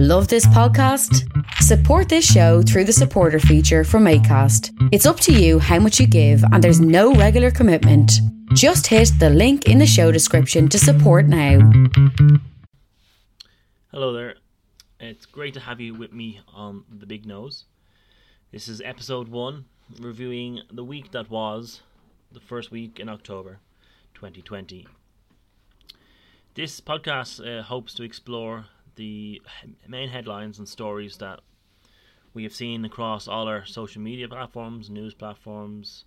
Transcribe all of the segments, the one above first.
Love this podcast? Support this show through the supporter feature from ACAST. It's up to you how much you give, and there's no regular commitment. Just hit the link in the show description to support now. Hello there. It's great to have you with me on The Big Nose. This is episode one, reviewing the week that was, the first week in October 2020. This podcast uh, hopes to explore the main headlines and stories that we have seen across all our social media platforms, news platforms,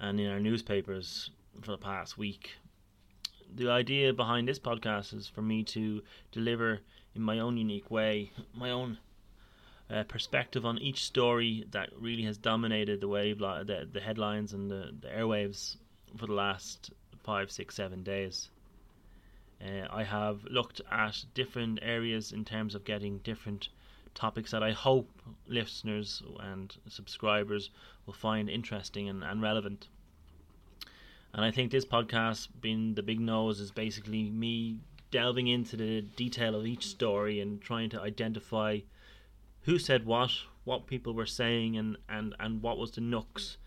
and in our newspapers for the past week. The idea behind this podcast is for me to deliver in my own unique way, my own uh, perspective on each story that really has dominated the wave, the, the headlines and the, the airwaves for the last five, six, seven days. Uh, I have looked at different areas in terms of getting different topics that I hope listeners and subscribers will find interesting and, and relevant. And I think this podcast, being the big nose, is basically me delving into the detail of each story and trying to identify who said what, what people were saying, and, and, and what was the nooks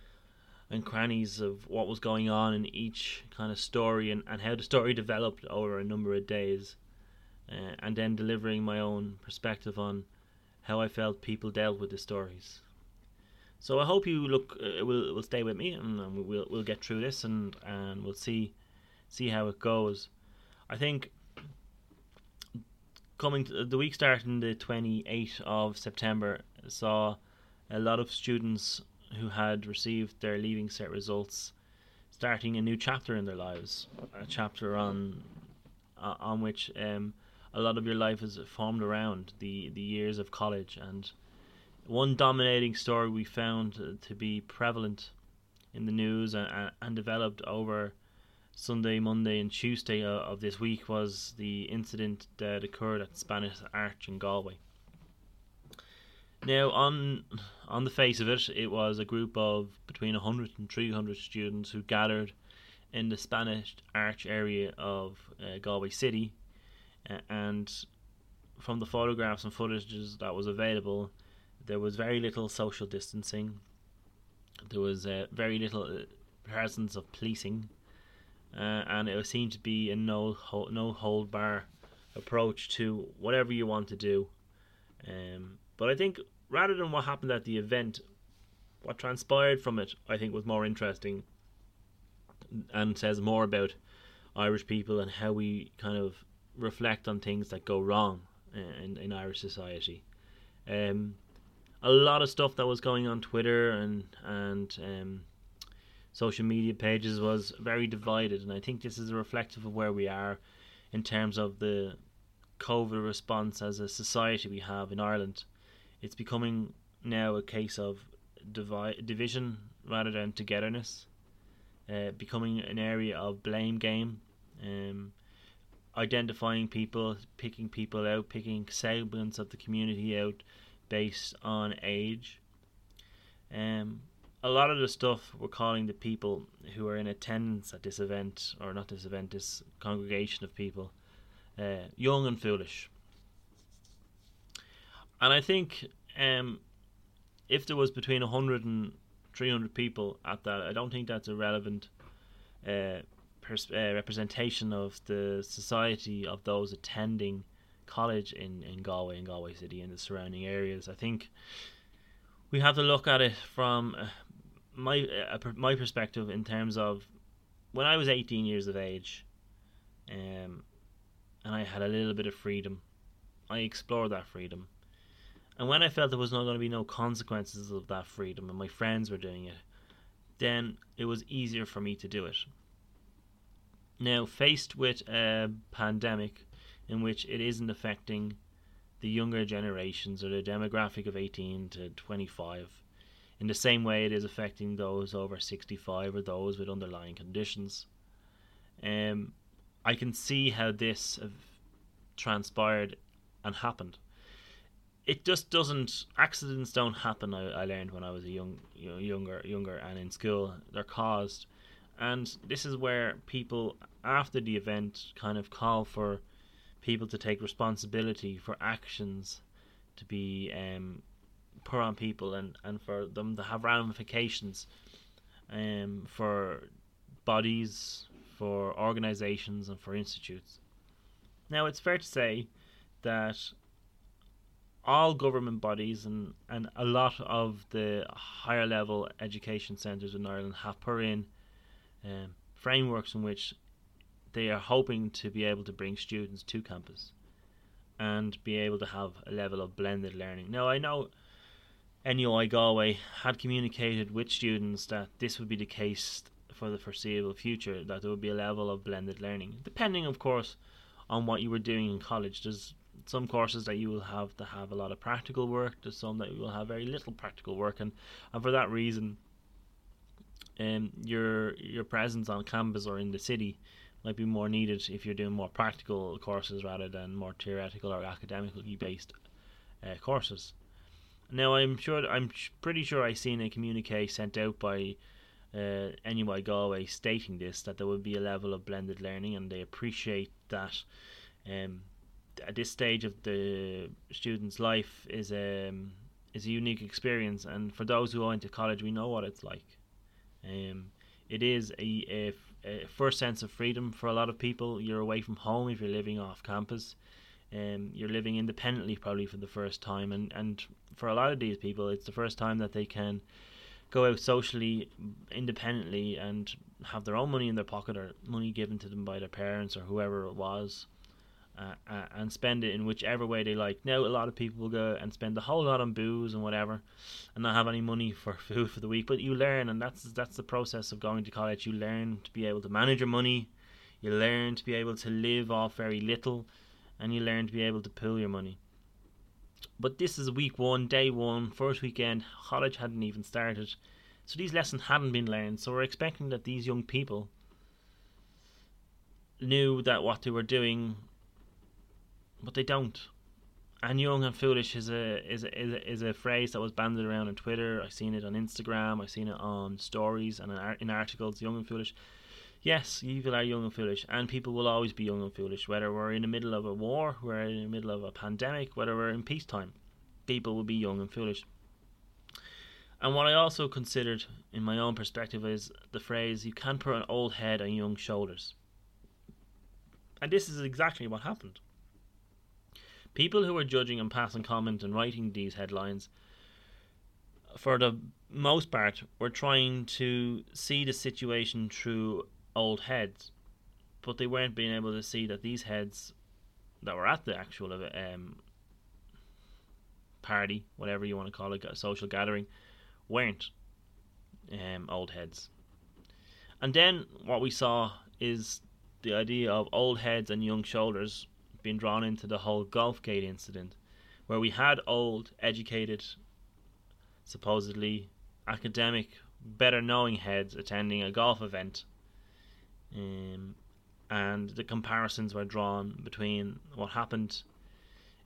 and crannies of what was going on in each kind of story and, and how the story developed over a number of days. Uh, and then delivering my own perspective on how I felt people dealt with the stories. So I hope you look uh, will will stay with me and, and we'll we'll get through this and and we'll see see how it goes. I think coming to, the week starting the 28th of September saw a lot of students who had received their leaving cert results starting a new chapter in their lives, a chapter on uh, on which um, a lot of your life is formed around the the years of college and one dominating story we found to be prevalent in the news and, and developed over Sunday, Monday, and Tuesday of this week was the incident that occurred at Spanish Arch in Galway. Now, on on the face of it, it was a group of between 100 and 300 students who gathered in the Spanish Arch area of uh, Galway City, uh, and from the photographs and footages that was available, there was very little social distancing. There was uh, very little uh, presence of policing, uh, and it seemed to be a no no hold bar approach to whatever you want to do. Um, but I think rather than what happened at the event, what transpired from it, I think, was more interesting and says more about Irish people and how we kind of reflect on things that go wrong in, in Irish society. Um, a lot of stuff that was going on Twitter and and um, social media pages was very divided, and I think this is a reflective of where we are in terms of the COVID response as a society we have in Ireland. It's becoming now a case of divi- division rather than togetherness, uh, becoming an area of blame game, um, identifying people, picking people out, picking segments of the community out based on age. Um, a lot of the stuff we're calling the people who are in attendance at this event, or not this event, this congregation of people, uh, young and foolish. And I think um, if there was between 100 and 300 people at that, I don't think that's a relevant uh, pers- uh, representation of the society of those attending college in, in Galway and Galway City and the surrounding areas. I think we have to look at it from uh, my uh, my perspective in terms of when I was 18 years of age, um, and I had a little bit of freedom. I explored that freedom. And when I felt there was not going to be no consequences of that freedom and my friends were doing it, then it was easier for me to do it. Now, faced with a pandemic in which it isn't affecting the younger generations or the demographic of 18 to 25 in the same way it is affecting those over 65 or those with underlying conditions. Um, I can see how this transpired and happened. It just doesn't. Accidents don't happen. I, I learned when I was a young, you know, younger, younger, and in school. They're caused, and this is where people after the event kind of call for people to take responsibility for actions to be um, put on people and, and for them to have ramifications um, for bodies, for organizations, and for institutes. Now, it's fair to say that all government bodies and, and a lot of the higher level education centres in Ireland have put in um, frameworks in which they are hoping to be able to bring students to campus and be able to have a level of blended learning. Now, I know NUI Galway had communicated with students that this would be the case for the foreseeable future, that there would be a level of blended learning, depending, of course, on what you were doing in college. There's some courses that you will have to have a lot of practical work. There's some that you will have very little practical work, and, and for that reason, um, your your presence on campus or in the city might be more needed if you're doing more practical courses rather than more theoretical or academically based uh, courses. Now, I'm sure I'm pretty sure I seen a communique sent out by uh, NUI Galway stating this that there would be a level of blended learning, and they appreciate that. Um, at this stage of the student's life is a um, is a unique experience, and for those who go into college, we know what it's like. Um, it is a, a, a, first sense of freedom for a lot of people. You're away from home if you're living off campus. Um, you're living independently probably for the first time, and, and for a lot of these people, it's the first time that they can go out socially independently and have their own money in their pocket or money given to them by their parents or whoever it was uh, uh, and spend it in whichever way they like. Now, a lot of people will go and spend a whole lot on booze and whatever, and not have any money for food for the week. But you learn, and that's that's the process of going to college. You learn to be able to manage your money. You learn to be able to live off very little, and you learn to be able to pool your money. But this is week one, day one, first weekend. College hadn't even started, so these lessons hadn't been learned. So we're expecting that these young people knew that what they were doing but they don't. And young and foolish is a is a, is a, is a phrase that was banded around on Twitter. I've seen it on Instagram. I've seen it on stories and in articles. Young and foolish. Yes, people are young and foolish, and people will always be young and foolish. Whether we're in the middle of a war, we're in the middle of a pandemic, whether we're in peacetime, people will be young and foolish. And what I also considered, in my own perspective, is the phrase "you can't put an old head on young shoulders." And this is exactly what happened. People who are judging and passing comment and writing these headlines, for the most part, were trying to see the situation through old heads, but they weren't being able to see that these heads that were at the actual um, party, whatever you want to call it, a social gathering, weren't um, old heads. And then what we saw is the idea of old heads and young shoulders been drawn into the whole Golfgate incident, where we had old, educated, supposedly academic, better knowing heads attending a golf event. Um, and the comparisons were drawn between what happened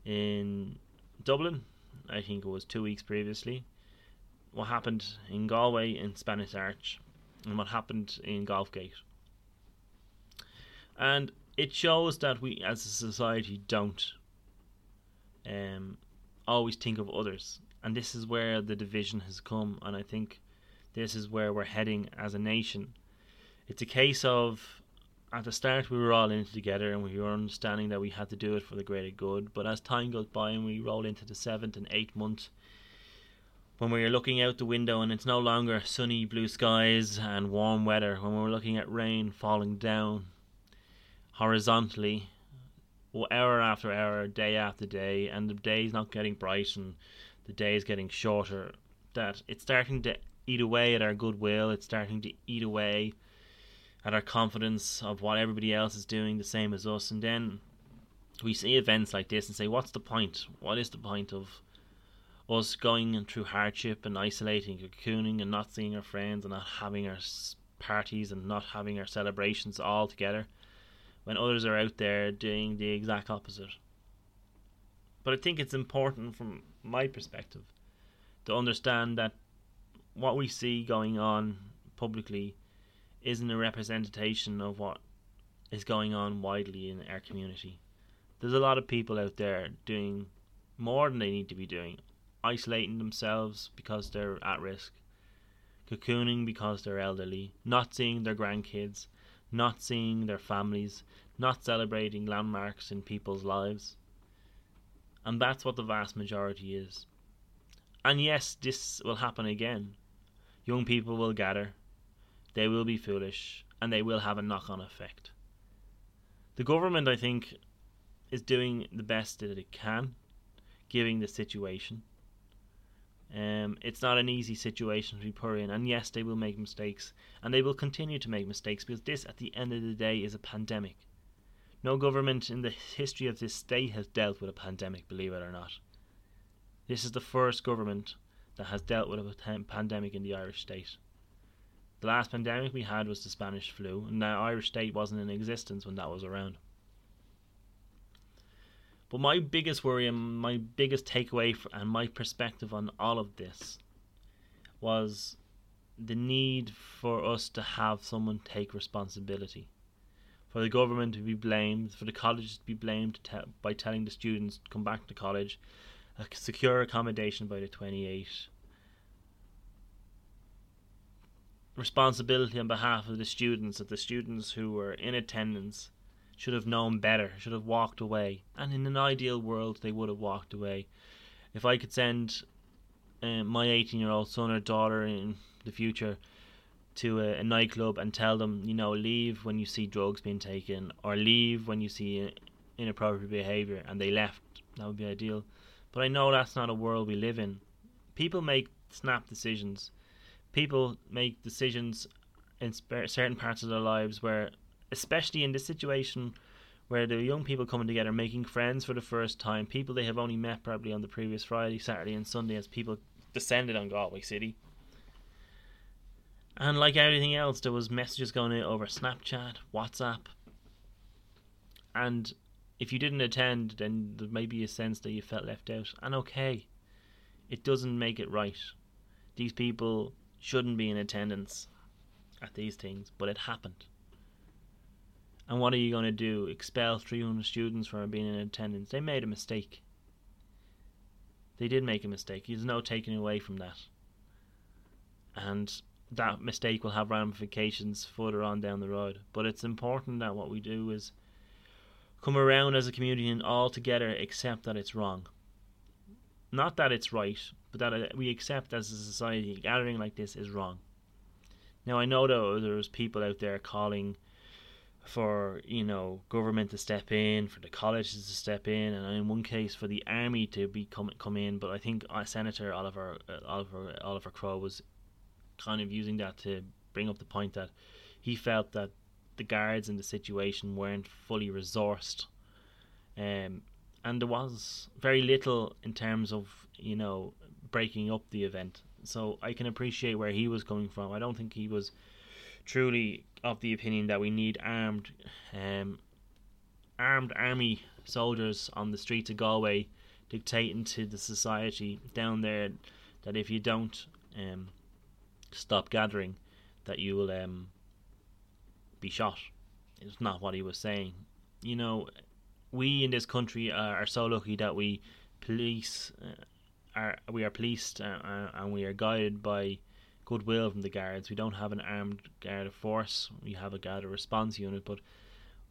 in Dublin, I think it was two weeks previously, what happened in Galway in Spanish Arch, and what happened in Golfgate. And it shows that we as a society don't um, always think of others. And this is where the division has come and i think this is where we're heading as a nation. It's a case of at the start we were all in it together and we were understanding that we had to do it for the greater good. But as time goes by and we roll into the seventh and eighth month when we're looking out the window and it's no longer sunny blue skies and warm weather when we're looking at rain falling down horizontally hour after hour, day after day, and the day's not getting bright and the day is getting shorter, that it's starting to eat away at our goodwill, it's starting to eat away at our confidence of what everybody else is doing the same as us, and then we see events like this and say, What's the point? What is the point of us going through hardship and isolating, cocooning, and not seeing our friends and not having our parties and not having our celebrations all together? When others are out there doing the exact opposite. But I think it's important from my perspective to understand that what we see going on publicly isn't a representation of what is going on widely in our community. There's a lot of people out there doing more than they need to be doing, isolating themselves because they're at risk, cocooning because they're elderly, not seeing their grandkids, not seeing their families, not celebrating landmarks in people's lives. And that's what the vast majority is. And yes, this will happen again. Young people will gather, they will be foolish, and they will have a knock on effect. The government, I think, is doing the best that it can, given the situation. Um, it's not an easy situation to be put in, and yes, they will make mistakes, and they will continue to make mistakes because this, at the end of the day, is a pandemic. No government in the history of this state has dealt with a pandemic, believe it or not. This is the first government that has dealt with a pandemic in the Irish state. The last pandemic we had was the Spanish flu, and the Irish state wasn't in existence when that was around. But my biggest worry and my biggest takeaway and my perspective on all of this was the need for us to have someone take responsibility. For the government to be blamed, for the colleges to be blamed te- by telling the students to come back to college, secure accommodation by the 28. Responsibility on behalf of the students, that the students who were in attendance should have known better, should have walked away. And in an ideal world, they would have walked away. If I could send uh, my 18 year old son or daughter in the future to a, a, nightclub and tell them, you know, leave when you see drugs being taken or leave when you see inappropriate behavior, and they left. That would be ideal. But I know that's not a world we live in. People make snap decisions. People make decisions in certain parts of their lives where, especially in this situation where the young people coming together, making friends for the first time, people they have only met probably on the previous Friday, Saturday, and Sunday as people descended on Galway City and like everything else, there was messages going out over Snapchat, WhatsApp, and if you didn't attend, then there may be a sense that you felt left out. And okay, it doesn't make it right. These people shouldn't be in attendance at these things, but it happened. And what are you going to do? Expel 300 students from being in attendance? They made a mistake. They did make a mistake. There's no taking away from that. And that mistake will have ramifications further on down the road. But it's important that what we do is come around as a community and all together accept that it's wrong. Not that it's right, but that uh, we accept as a society gathering like this is wrong. Now I know that there's people out there calling for you know government to step in, for the colleges to step in, and in one case for the army to be come come in. But I think uh, Senator Oliver uh, Oliver Oliver Crowe was kind of using that to bring up the point that he felt that the guards in the situation weren't fully resourced. Um, and there was very little in terms of, you know, breaking up the event. So I can appreciate where he was coming from. I don't think he was truly of the opinion that we need armed um, armed army soldiers on the streets of Galway dictating to the society down there that if you don't um, stop gathering, that you will um, be shot. It's not what he was saying. You know, we in this country are, are so lucky that we police uh, are we are policed uh, uh, and we are guided by goodwill from the guards. We don't have an armed guard of force. We have a guard of response unit, but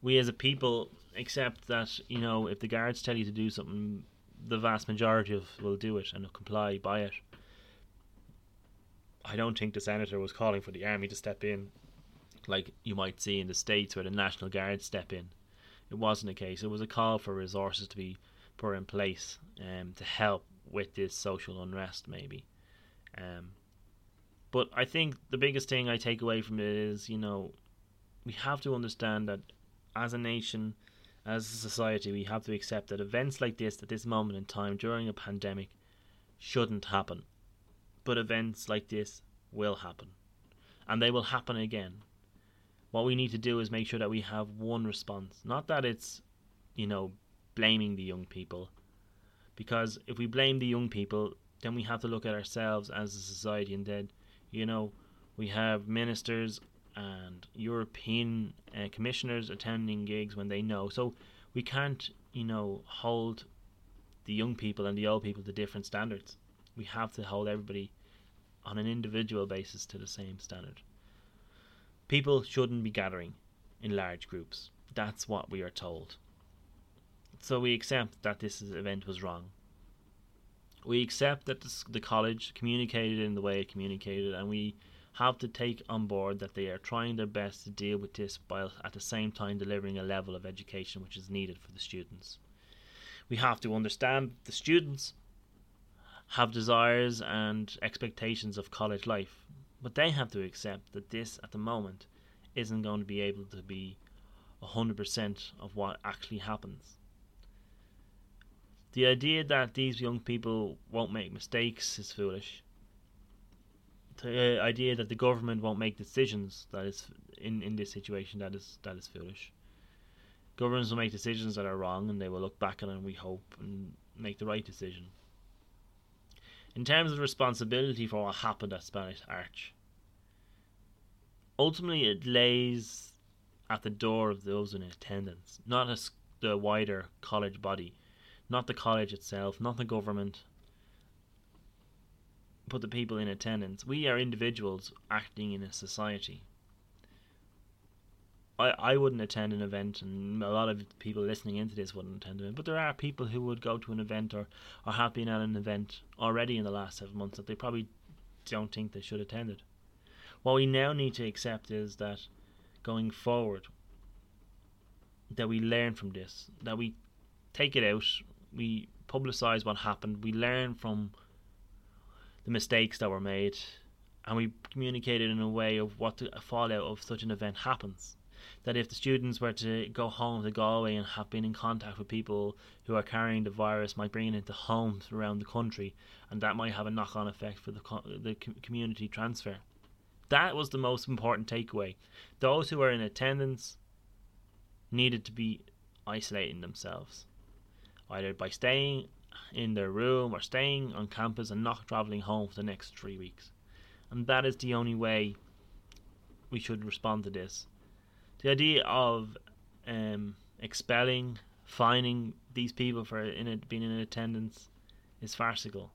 we as a people accept that you know if the guards tell you to do something, the vast majority of will do it and comply by it. I don't think the senator was calling for the army to step in, like you might see in the states where the National Guard step in. It wasn't a case. It was a call for resources to be put in place um, to help with this social unrest, maybe. Um, but I think the biggest thing I take away from it is, you know, we have to understand that as a nation, as a society, we have to accept that events like this at this moment in time during a pandemic shouldn't happen but events like this will happen. And they will happen again. What we need to do is make sure that we have one response. Not that it's, you know, blaming the young people. Because if we blame the young people, then we have to look at ourselves as a society and then, you know, we have ministers and European uh, commissioners attending gigs when they know. So we can't you know, hold the young people and the old people to different standards. We have to hold everybody on an individual basis to the same standard. People shouldn't be gathering in large groups. That's what we are told. So we accept that this event was wrong. We accept that the college communicated in the way it communicated, and we have to take on board that they are trying their best to deal with this while at the same time delivering a level of education which is needed for the students. We have to understand the students have desires and expectations of college life, but they have to accept that this at the moment isn't going to be able to be 100% of what actually happens. The idea that these young people won't make mistakes is foolish the uh, idea that the government won't make decisions that is in in this situation that is that is foolish. Governments will make decisions that are wrong, and they will look back on it. We hope and make the right decision. In terms of responsibility for what happened at Spanish Arch, ultimately it lays at the door of those in attendance, not as the wider college body, not the college itself, not the government, but the people in attendance. We are individuals acting in a society. I, I wouldn't attend an event, and a lot of people listening into this wouldn't attend it. But there are people who would go to an event or, or have been at an event already in the last seven months that they probably don't think they should attend it. What we now need to accept is that going forward, that we learn from this, that we take it out, we publicize what happened, we learn from the mistakes that were made, and we communicated in a way of what the fallout of such an event happens. That if the students were to go home to Galway and have been in contact with people who are carrying the virus, might bring it into homes around the country, and that might have a knock-on effect for the the community transfer. That was the most important takeaway. Those who were in attendance needed to be isolating themselves, either by staying in their room or staying on campus and not travelling home for the next three weeks. And that is the only way we should respond to this. The idea of um, expelling, fining these people for in it, being in attendance is farcical.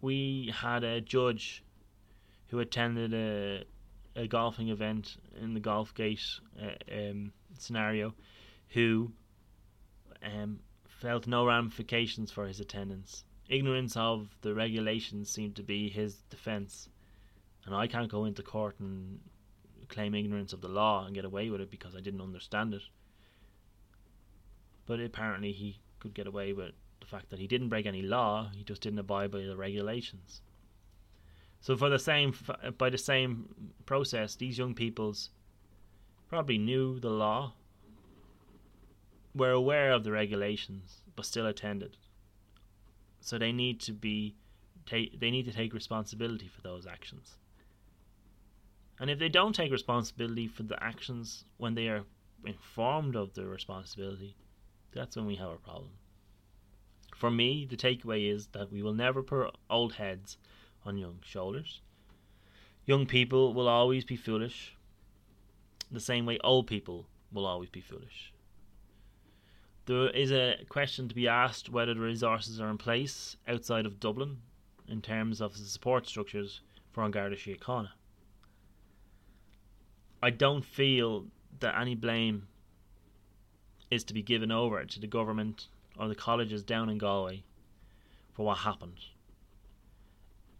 We had a judge who attended a, a golfing event in the Golf Gate uh, um, scenario who um, felt no ramifications for his attendance. Ignorance of the regulations seemed to be his defence, and I can't go into court and claim ignorance of the law and get away with it because I didn't understand it. But apparently he could get away with the fact that he didn't break any law; he just didn't abide by the regulations. So for the same by the same process, these young peoples probably knew the law were aware of the regulations but still attended. So they need to be take they need to take responsibility for those actions. And if they don't take responsibility for the actions when they are informed of the responsibility, that's when we have a problem. For me, the takeaway is that we will never put old heads on young shoulders. Young people will always be foolish, the same way old people will always be foolish there is a question to be asked whether the resources are in place outside of Dublin in terms of the support structures for An Garda Síochána. I don't feel that any blame is to be given over to the government or the colleges down in Galway for what happened.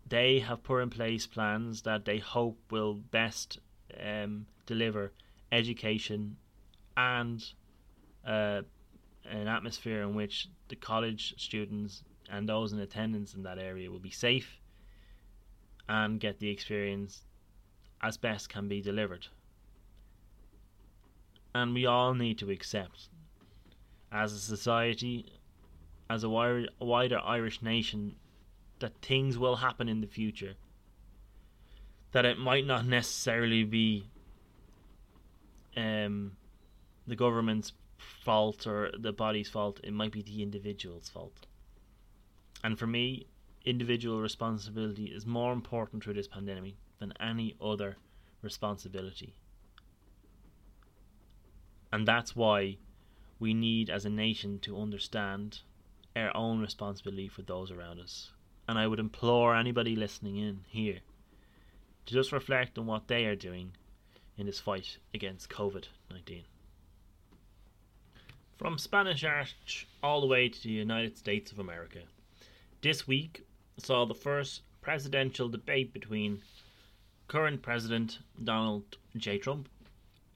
They have put in place plans that they hope will best um, deliver education and uh, an atmosphere in which the college students and those in attendance in that area will be safe and get the experience as best can be delivered. And we all need to accept, as a society, as a wider Irish nation, that things will happen in the future. That it might not necessarily be um, the government's fault or the body's fault, it might be the individual's fault. And for me, individual responsibility is more important through this pandemic than any other responsibility. And that's why we need as a nation to understand our own responsibility for those around us. And I would implore anybody listening in here to just reflect on what they are doing in this fight against COVID 19. From Spanish Arch all the way to the United States of America, this week saw the first presidential debate between current President Donald J. Trump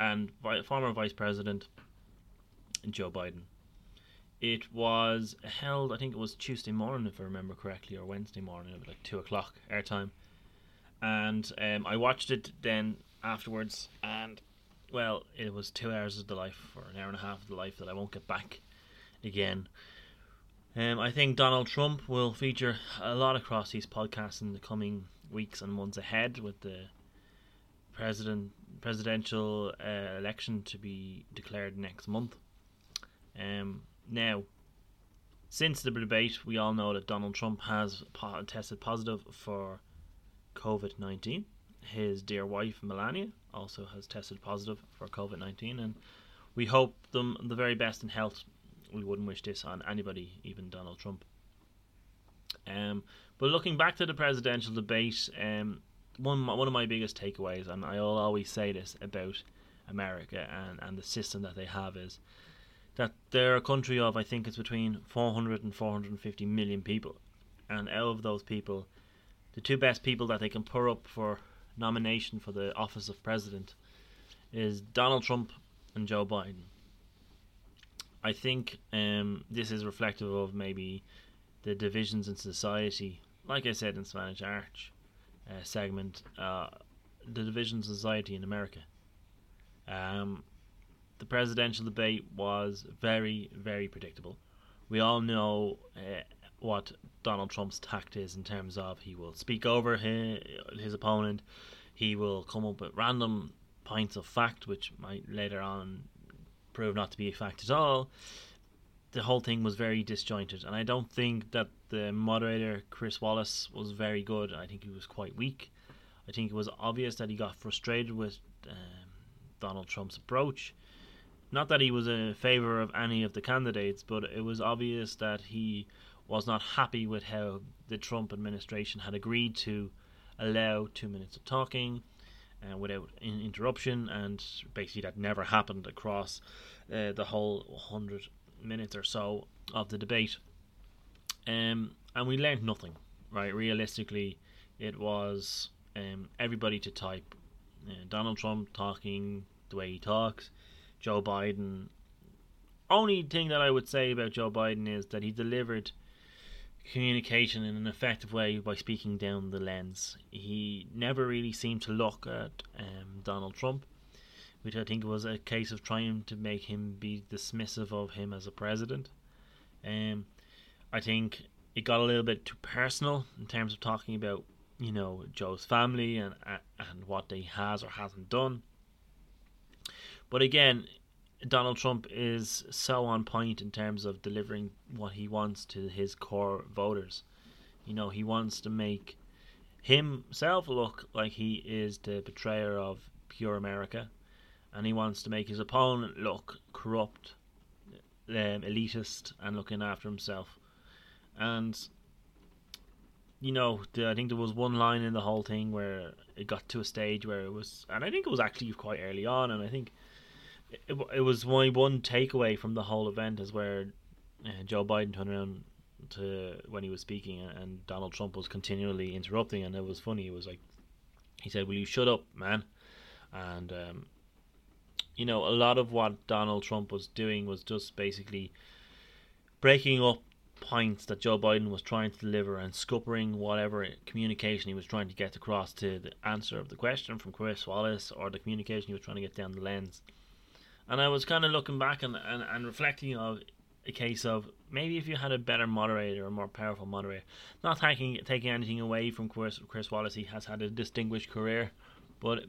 and former Vice President Joe Biden. It was held, I think it was Tuesday morning, if I remember correctly, or Wednesday morning, at like 2 o'clock airtime. And um, I watched it then afterwards, and well, it was two hours of the life, or an hour and a half of the life that I won't get back again. Um, I think Donald Trump will feature a lot across these podcasts in the coming weeks and months ahead with the president presidential uh, election to be declared next month. Um, now, since the debate, we all know that Donald Trump has po- tested positive for COVID 19. His dear wife, Melania, also has tested positive for COVID 19, and we hope them the very best in health. We wouldn't wish this on anybody, even Donald Trump. Um, but looking back to the presidential debate, um, one one of my biggest takeaways, and I'll always say this about America and, and the system that they have, is that they're a country of I think it's between 400 and 450 million people, and out of those people, the two best people that they can put up for nomination for the office of president is Donald Trump and Joe Biden. I think um, this is reflective of maybe the divisions in society, like I said in Spanish Arch uh, segment, uh, the divisions in society in America. Um, the presidential debate was very, very predictable. We all know uh, what Donald Trump's tact is in terms of he will speak over his, his opponent, he will come up with random points of fact, which might later on prove not to be a fact at all. The whole thing was very disjointed, and I don't think that the moderator, Chris Wallace, was very good. I think he was quite weak. I think it was obvious that he got frustrated with um, Donald Trump's approach not that he was in favour of any of the candidates, but it was obvious that he was not happy with how the Trump administration had agreed to allow two minutes of talking uh, without interruption, and basically that never happened across uh, the whole 100 minutes or so of the debate. Um, and we learned nothing, right? Realistically, it was um, everybody to type. Uh, Donald Trump talking the way he talks, Joe Biden. Only thing that I would say about Joe Biden is that he delivered communication in an effective way by speaking down the lens. He never really seemed to look at um, Donald Trump, which I think was a case of trying to make him be dismissive of him as a president. Um, I think it got a little bit too personal in terms of talking about you know Joe's family and and what they has or hasn't done. But again, Donald Trump is so on point in terms of delivering what he wants to his core voters. You know, he wants to make himself look like he is the betrayer of pure America, and he wants to make his opponent look corrupt, um, elitist, and looking after himself. And you know, the, I think there was one line in the whole thing where it got to a stage where it was, and I think it was actually quite early on, and I think it, it was my one takeaway from the whole event is where uh, Joe Biden turned around to when he was speaking and Donald Trump was continually interrupting and it was funny. It was like he said will you shut up man? And um, you know a lot of what Donald Trump was doing was just basically breaking up points that Joe Biden was trying to deliver and scuppering whatever communication he was trying to get across to the answer of the question from Chris Wallace or the communication he was trying to get down the lens and I was kind of looking back and, and, and reflecting of a case of maybe if you had a better moderator, a more powerful moderator, not taking taking anything away from Chris, Chris Wallace, he has had a distinguished career, but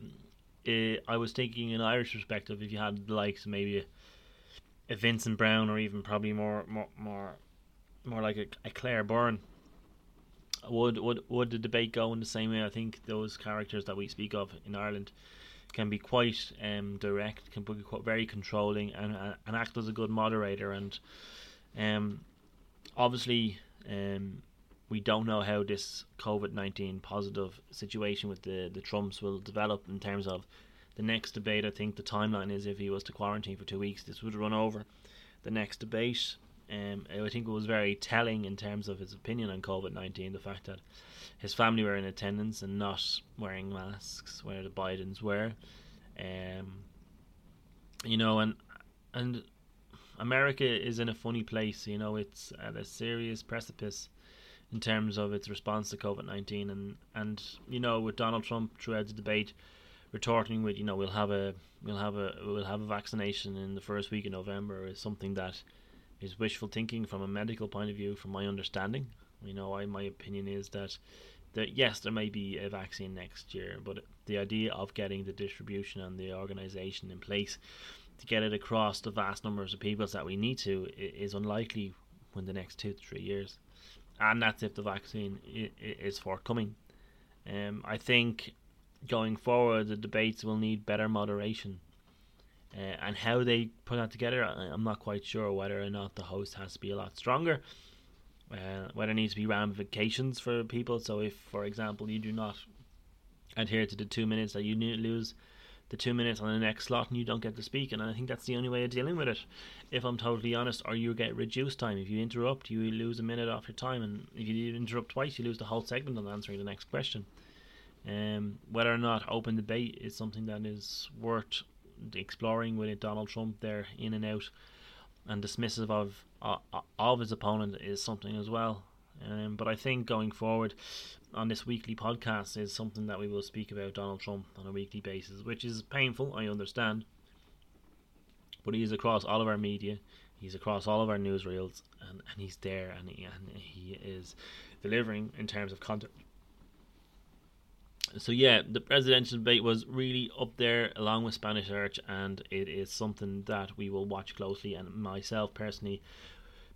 uh, I was thinking in Irish perspective, if you had likes maybe a, a Vincent Browne or even probably more more more, more like a, a Claire Byrne, would would would the debate go in the same way? I think those characters that we speak of in Ireland can be quite um, direct, can be quite, very controlling, and and act as a good moderator. And um, obviously, um, we don't know how this COVID nineteen positive situation with the the Trumps will develop in terms of the next debate. I think the timeline is if he was to quarantine for two weeks, this would run over the next debate. Um, I think it was very telling in terms of his opinion on COVID nineteen. The fact that his family were in attendance and not wearing masks, where the Bidens were. Um, you know, and and America is in a funny place. You know, it's at a serious precipice in terms of its response to COVID nineteen, and and you know, with Donald Trump throughout the debate retorting with, you know, we'll have a we'll have a we'll have a vaccination in the first week of November is something that is wishful thinking from a medical point of view, from my understanding. You know, I my opinion is that that yes, there may be a vaccine next year, but the idea of getting the distribution and the organization in place to get it across the vast numbers of people that we need to is unlikely in the next two to three years, and that's if the vaccine is forthcoming. Um, I think going forward, the debates will need better moderation. Uh, and how they put that together, I'm not quite sure whether or not the host has to be a lot stronger. Uh, whether there needs to be ramifications for people. So, if, for example, you do not adhere to the two minutes, that you lose the two minutes on the next slot and you don't get to speak. And I think that's the only way of dealing with it, if I'm totally honest. Or you get reduced time. If you interrupt, you lose a minute off your time. And if you interrupt twice, you lose the whole segment on answering the next question. Um, whether or not open debate is something that is worth exploring with Donald Trump there in and out and dismissive of uh, of his opponent is something as well. Um, but I think going forward on this weekly podcast is something that we will speak about Donald Trump on a weekly basis, which is painful, I understand. But he is across all of our media, he's across all of our newsreels, and, and he's there and he, and he is delivering in terms of content so yeah, the presidential debate was really up there along with Spanish Arch, and it is something that we will watch closely. And myself personally,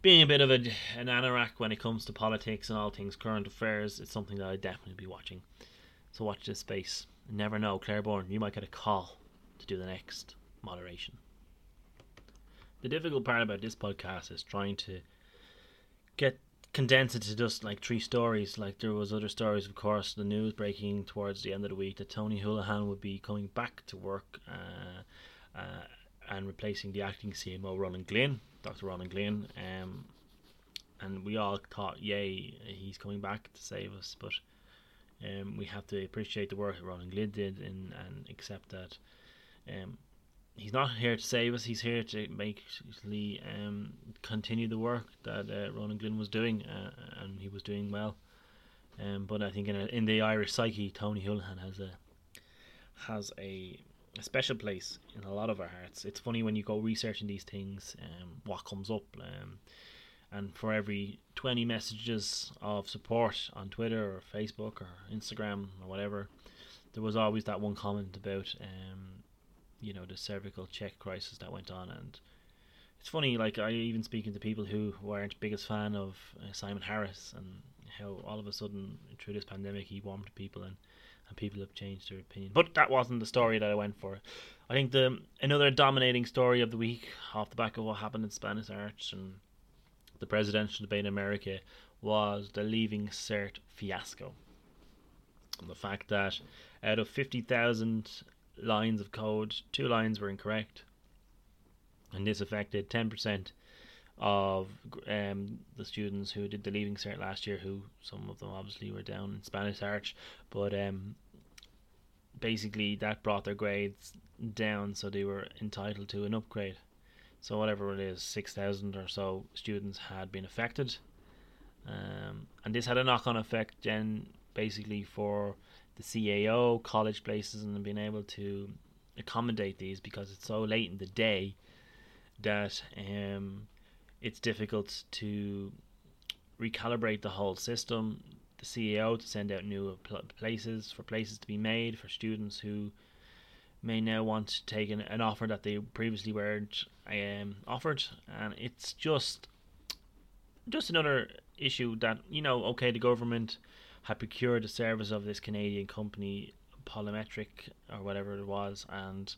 being a bit of a, an anorak when it comes to politics and all things current affairs, it's something that I definitely be watching. So watch this space. never know, Claire Byrne, you might get a call to do the next moderation. The difficult part about this podcast is trying to get condense it to just like three stories. Like there was other stories, of course, the news breaking towards the end of the week that Tony Holohan would be coming back to work uh, uh, and replacing the acting CMO Ronan Glynn, Dr. Ronan Glynn. Um, and we all thought, yay, he's coming back to save us. But um, we have to appreciate the work that Ronan Glynn did and, and accept that um, he's not here to save us. He's here to basically um, continue the work that uh, Ronan Glynn was doing, uh, and he was doing well. Um, but I think in, a, in the Irish psyche, Tony Holohan has a has a, a, special place in a lot of our hearts. It's funny when you go researching these things, um, what comes up. Um, and for every 20 messages of support on Twitter or Facebook or Instagram or whatever, there was always that one comment about um, you know the cervical check crisis that went on. And it's funny like i even speaking to people who weren't biggest fan of uh, simon harris and how all of a sudden through this pandemic he warmed people and and people have changed their opinion. But that wasn't the story that i went for. I think the another dominating story of the week off the back of what happened in spanish arch and the presidential debate in america was the leaving cert fiasco. And the fact that out of 50,000 lines of code, two lines were incorrect, and this affected 10% of um, the students who did the leaving cert last year, who some of them obviously were down in Spanish Arch, but um, basically that brought their grades down, so they were entitled to an upgrade. So whatever it is, six thousand or so students had been affected, um, and this had a knock-on effect then basically for the CAO, college places, and being able to accommodate these because it's so late in the day that um, it's difficult to recalibrate the whole system. The CAO to send out new places for places to be made for students who may now want to take an, an offer that they previously weren't um, offered, and it's just just another issue that you know. Okay, the government had procured the service of this Canadian company Polymetrika or whatever it was, and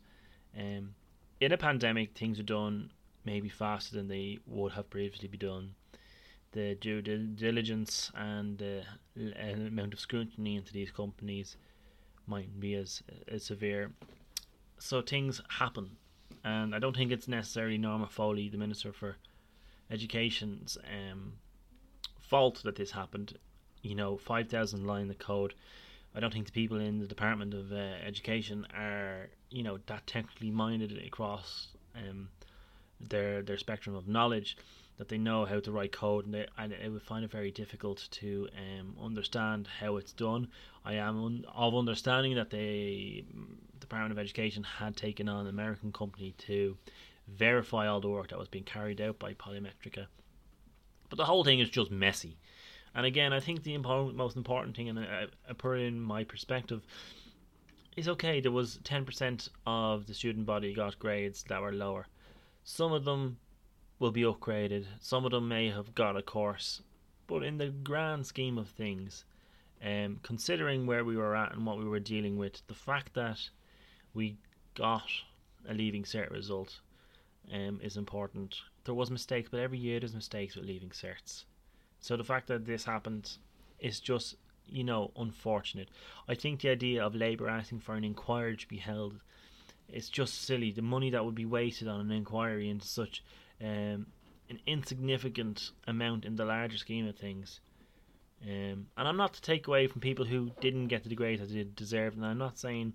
um, in a pandemic, things are done maybe faster than they would have previously been done. The due diligence and the amount of scrutiny into these companies mightn't be as, as severe. So things happen, and I don't think it's necessarily Norma Foley, the Minister for Education's um, fault that this happened. You know, 5,000 line of code. I don't think the people in the Department of uh, Education are, you know, that technically minded across um, their their spectrum of knowledge that they know how to write code and they and it would find it very difficult to um, understand how it's done. I am un- of understanding that the Department of Education had taken on an American company to verify all the work that was being carried out by Polymetrika. But the whole thing is just messy. And again, I think the important, most important thing, and I, I put it in my perspective, is okay. There was ten percent of the student body got grades that were lower. Some of them will be upgraded. Some of them may have got a course, but in the grand scheme of things, um, considering where we were at and what we were dealing with, the fact that we got a leaving cert result um, is important. There was mistakes, but every year there's mistakes with leaving certs. So the fact that this happened is just, you know, unfortunate. I think the idea of Labour asking for an inquiry to be held is just silly. The money that would be wasted on an inquiry into such um, an insignificant amount in the larger scheme of things. Um, and I'm not to take away from people who didn't get the grades that they deserved, and I'm not saying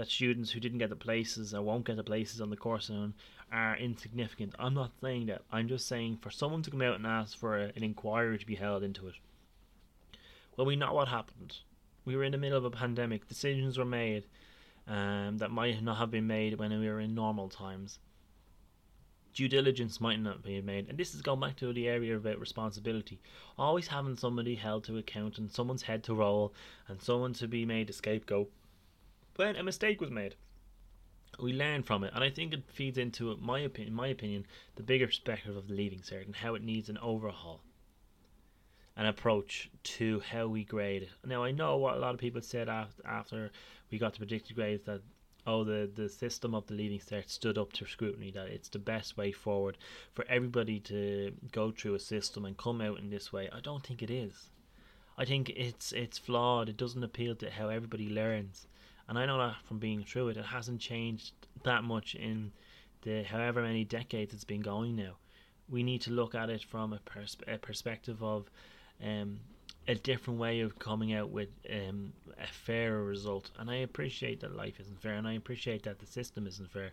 that students who didn't get the places or won't get the places on the course are insignificant. I'm not saying that. I'm just saying for someone to come out and ask for a, an inquiry to be held into it. Well, we know what happened. We were in the middle of a pandemic. Decisions were made um, that might not have been made when we were in normal times. Due diligence might not be made, and this is going back to the area about responsibility. Always having somebody held to account and someone's head to roll and someone to be made a scapegoat when a mistake was made we learn from it, and I think it feeds into my opinion, my opinion, the bigger perspective of the leaving cert and how it needs an overhaul, an approach to how we grade it. Now I know what a lot of people said after, we got the predicted grades that oh the the system of the leaving cert stood up to scrutiny that it's the best way forward for everybody to go through a system and come out in this way. I don't think it is. I think it's it's flawed. It doesn't appeal to how everybody learns and I know that from being through it, it hasn't changed that much in the however many decades it's been going now. We need to look at it from a, pers- a perspective of um, a different way of coming out with um, a fairer result. And I appreciate that life isn't fair, and I appreciate that the system isn't fair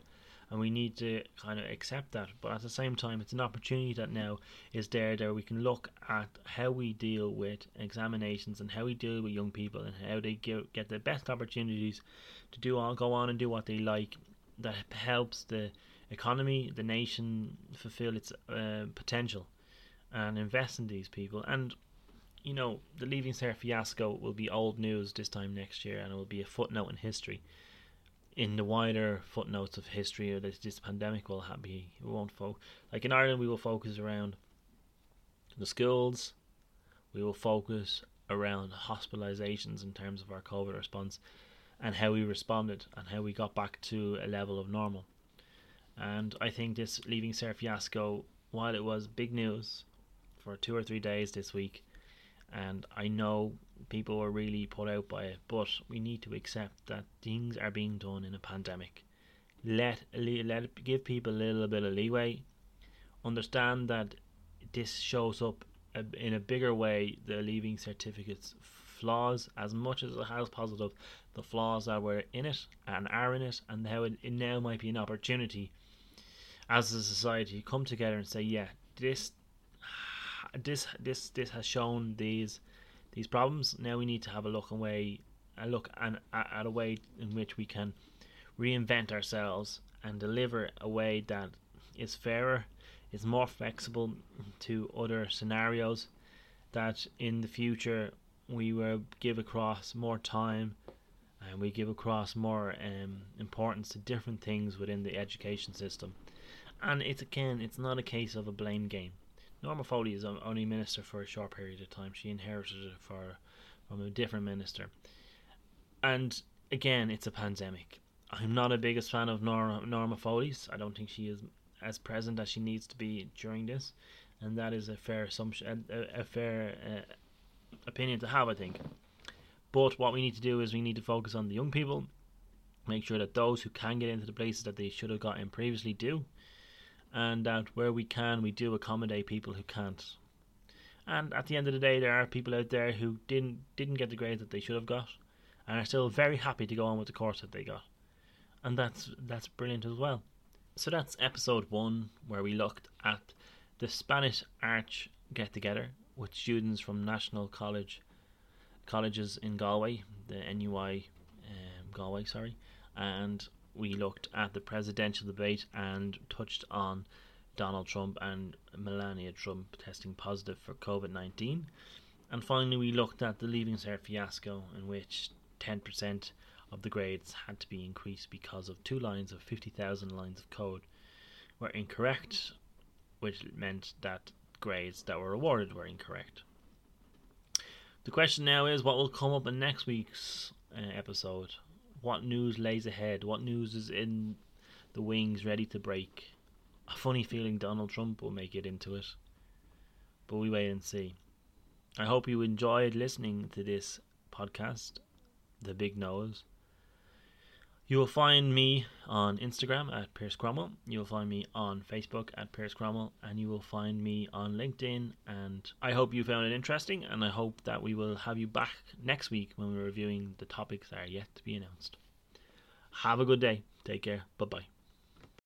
and we need to kind of accept that. But at the same time, it's an opportunity that now is there that we can look at how we deal with examinations and how we deal with young people and how they get, get the best opportunities to do all go on and do what they like. That helps the economy, the nation fulfill its uh, potential and invest in these people. And you know, the Leaving Cert fiasco will be old news this time next year, and it will be a footnote in history in the wider footnotes of history or this, this pandemic will be we won't focus like in Ireland we will focus around the schools. We will focus around hospitalizations in terms of our COVID response and how we responded and how we got back to a level of normal. And I think this leaving Cert fiasco while it was big news for two or three days this week and I know people are really put out by it, but we need to accept that things are being done in a pandemic. Let let give people a little bit of leeway. Understand that this shows up in a bigger way. The leaving certificates flaws as much as it has positive. The flaws that were in it and are in it, and how it, it now might be an opportunity as a society come together and say, yeah, this this this this has shown these these problems. Now we need to have a look away, a look and at a way in which we can reinvent ourselves and deliver a way that is fairer, is more flexible to other scenarios. That in the future we will give across more time and we give across more um, importance to different things within the education system. And it's again, it's not a case of a blame game. Norma Foley is only minister for a short period of time. She inherited it for, from a different minister. And again, it's a pandemic. I'm not a biggest fan of Norma, Norma Foley's. I don't think she is as present as she needs to be during this, and that is a fair assumption, a, a fair uh, opinion to have, I think. But what we need to do is we need to focus on the young people, make sure that those who can get into the places that they should have got in previously do, and that where we can, we do accommodate people who can't. And at the end of the day, there are people out there who didn't didn't get the grade that they should have got, and are still very happy to go on with the course that they got, and that's that's brilliant as well. So that's episode one, where we looked at the Spanish Arch get together with students from National College colleges in Galway, the NUI um, Galway, sorry, and we looked at the presidential debate and touched on Donald Trump and Melania Trump testing positive for COVID 19. And finally, we looked at the Leaving Cert fiasco, in which 10% of the grades had to be increased because of two lines of 50,000 lines of code were incorrect, which meant that grades that were awarded were incorrect. The question now is what will come up in next week's uh, episode? What news lays ahead? What news is in the wings ready to break? a funny feeling Donald Trump will make it into it. But we wait and see. I hope you enjoyed listening to this podcast, The Big Nose. You will find me on Instagram at Pierce Cromwell. You will find me on Facebook at Pierce Cromwell, and you will find me on LinkedIn. And I hope you found it interesting, and I hope that we will have you back next week when we're reviewing the topics that are yet to be announced. Have a good day. Take care. Bye bye.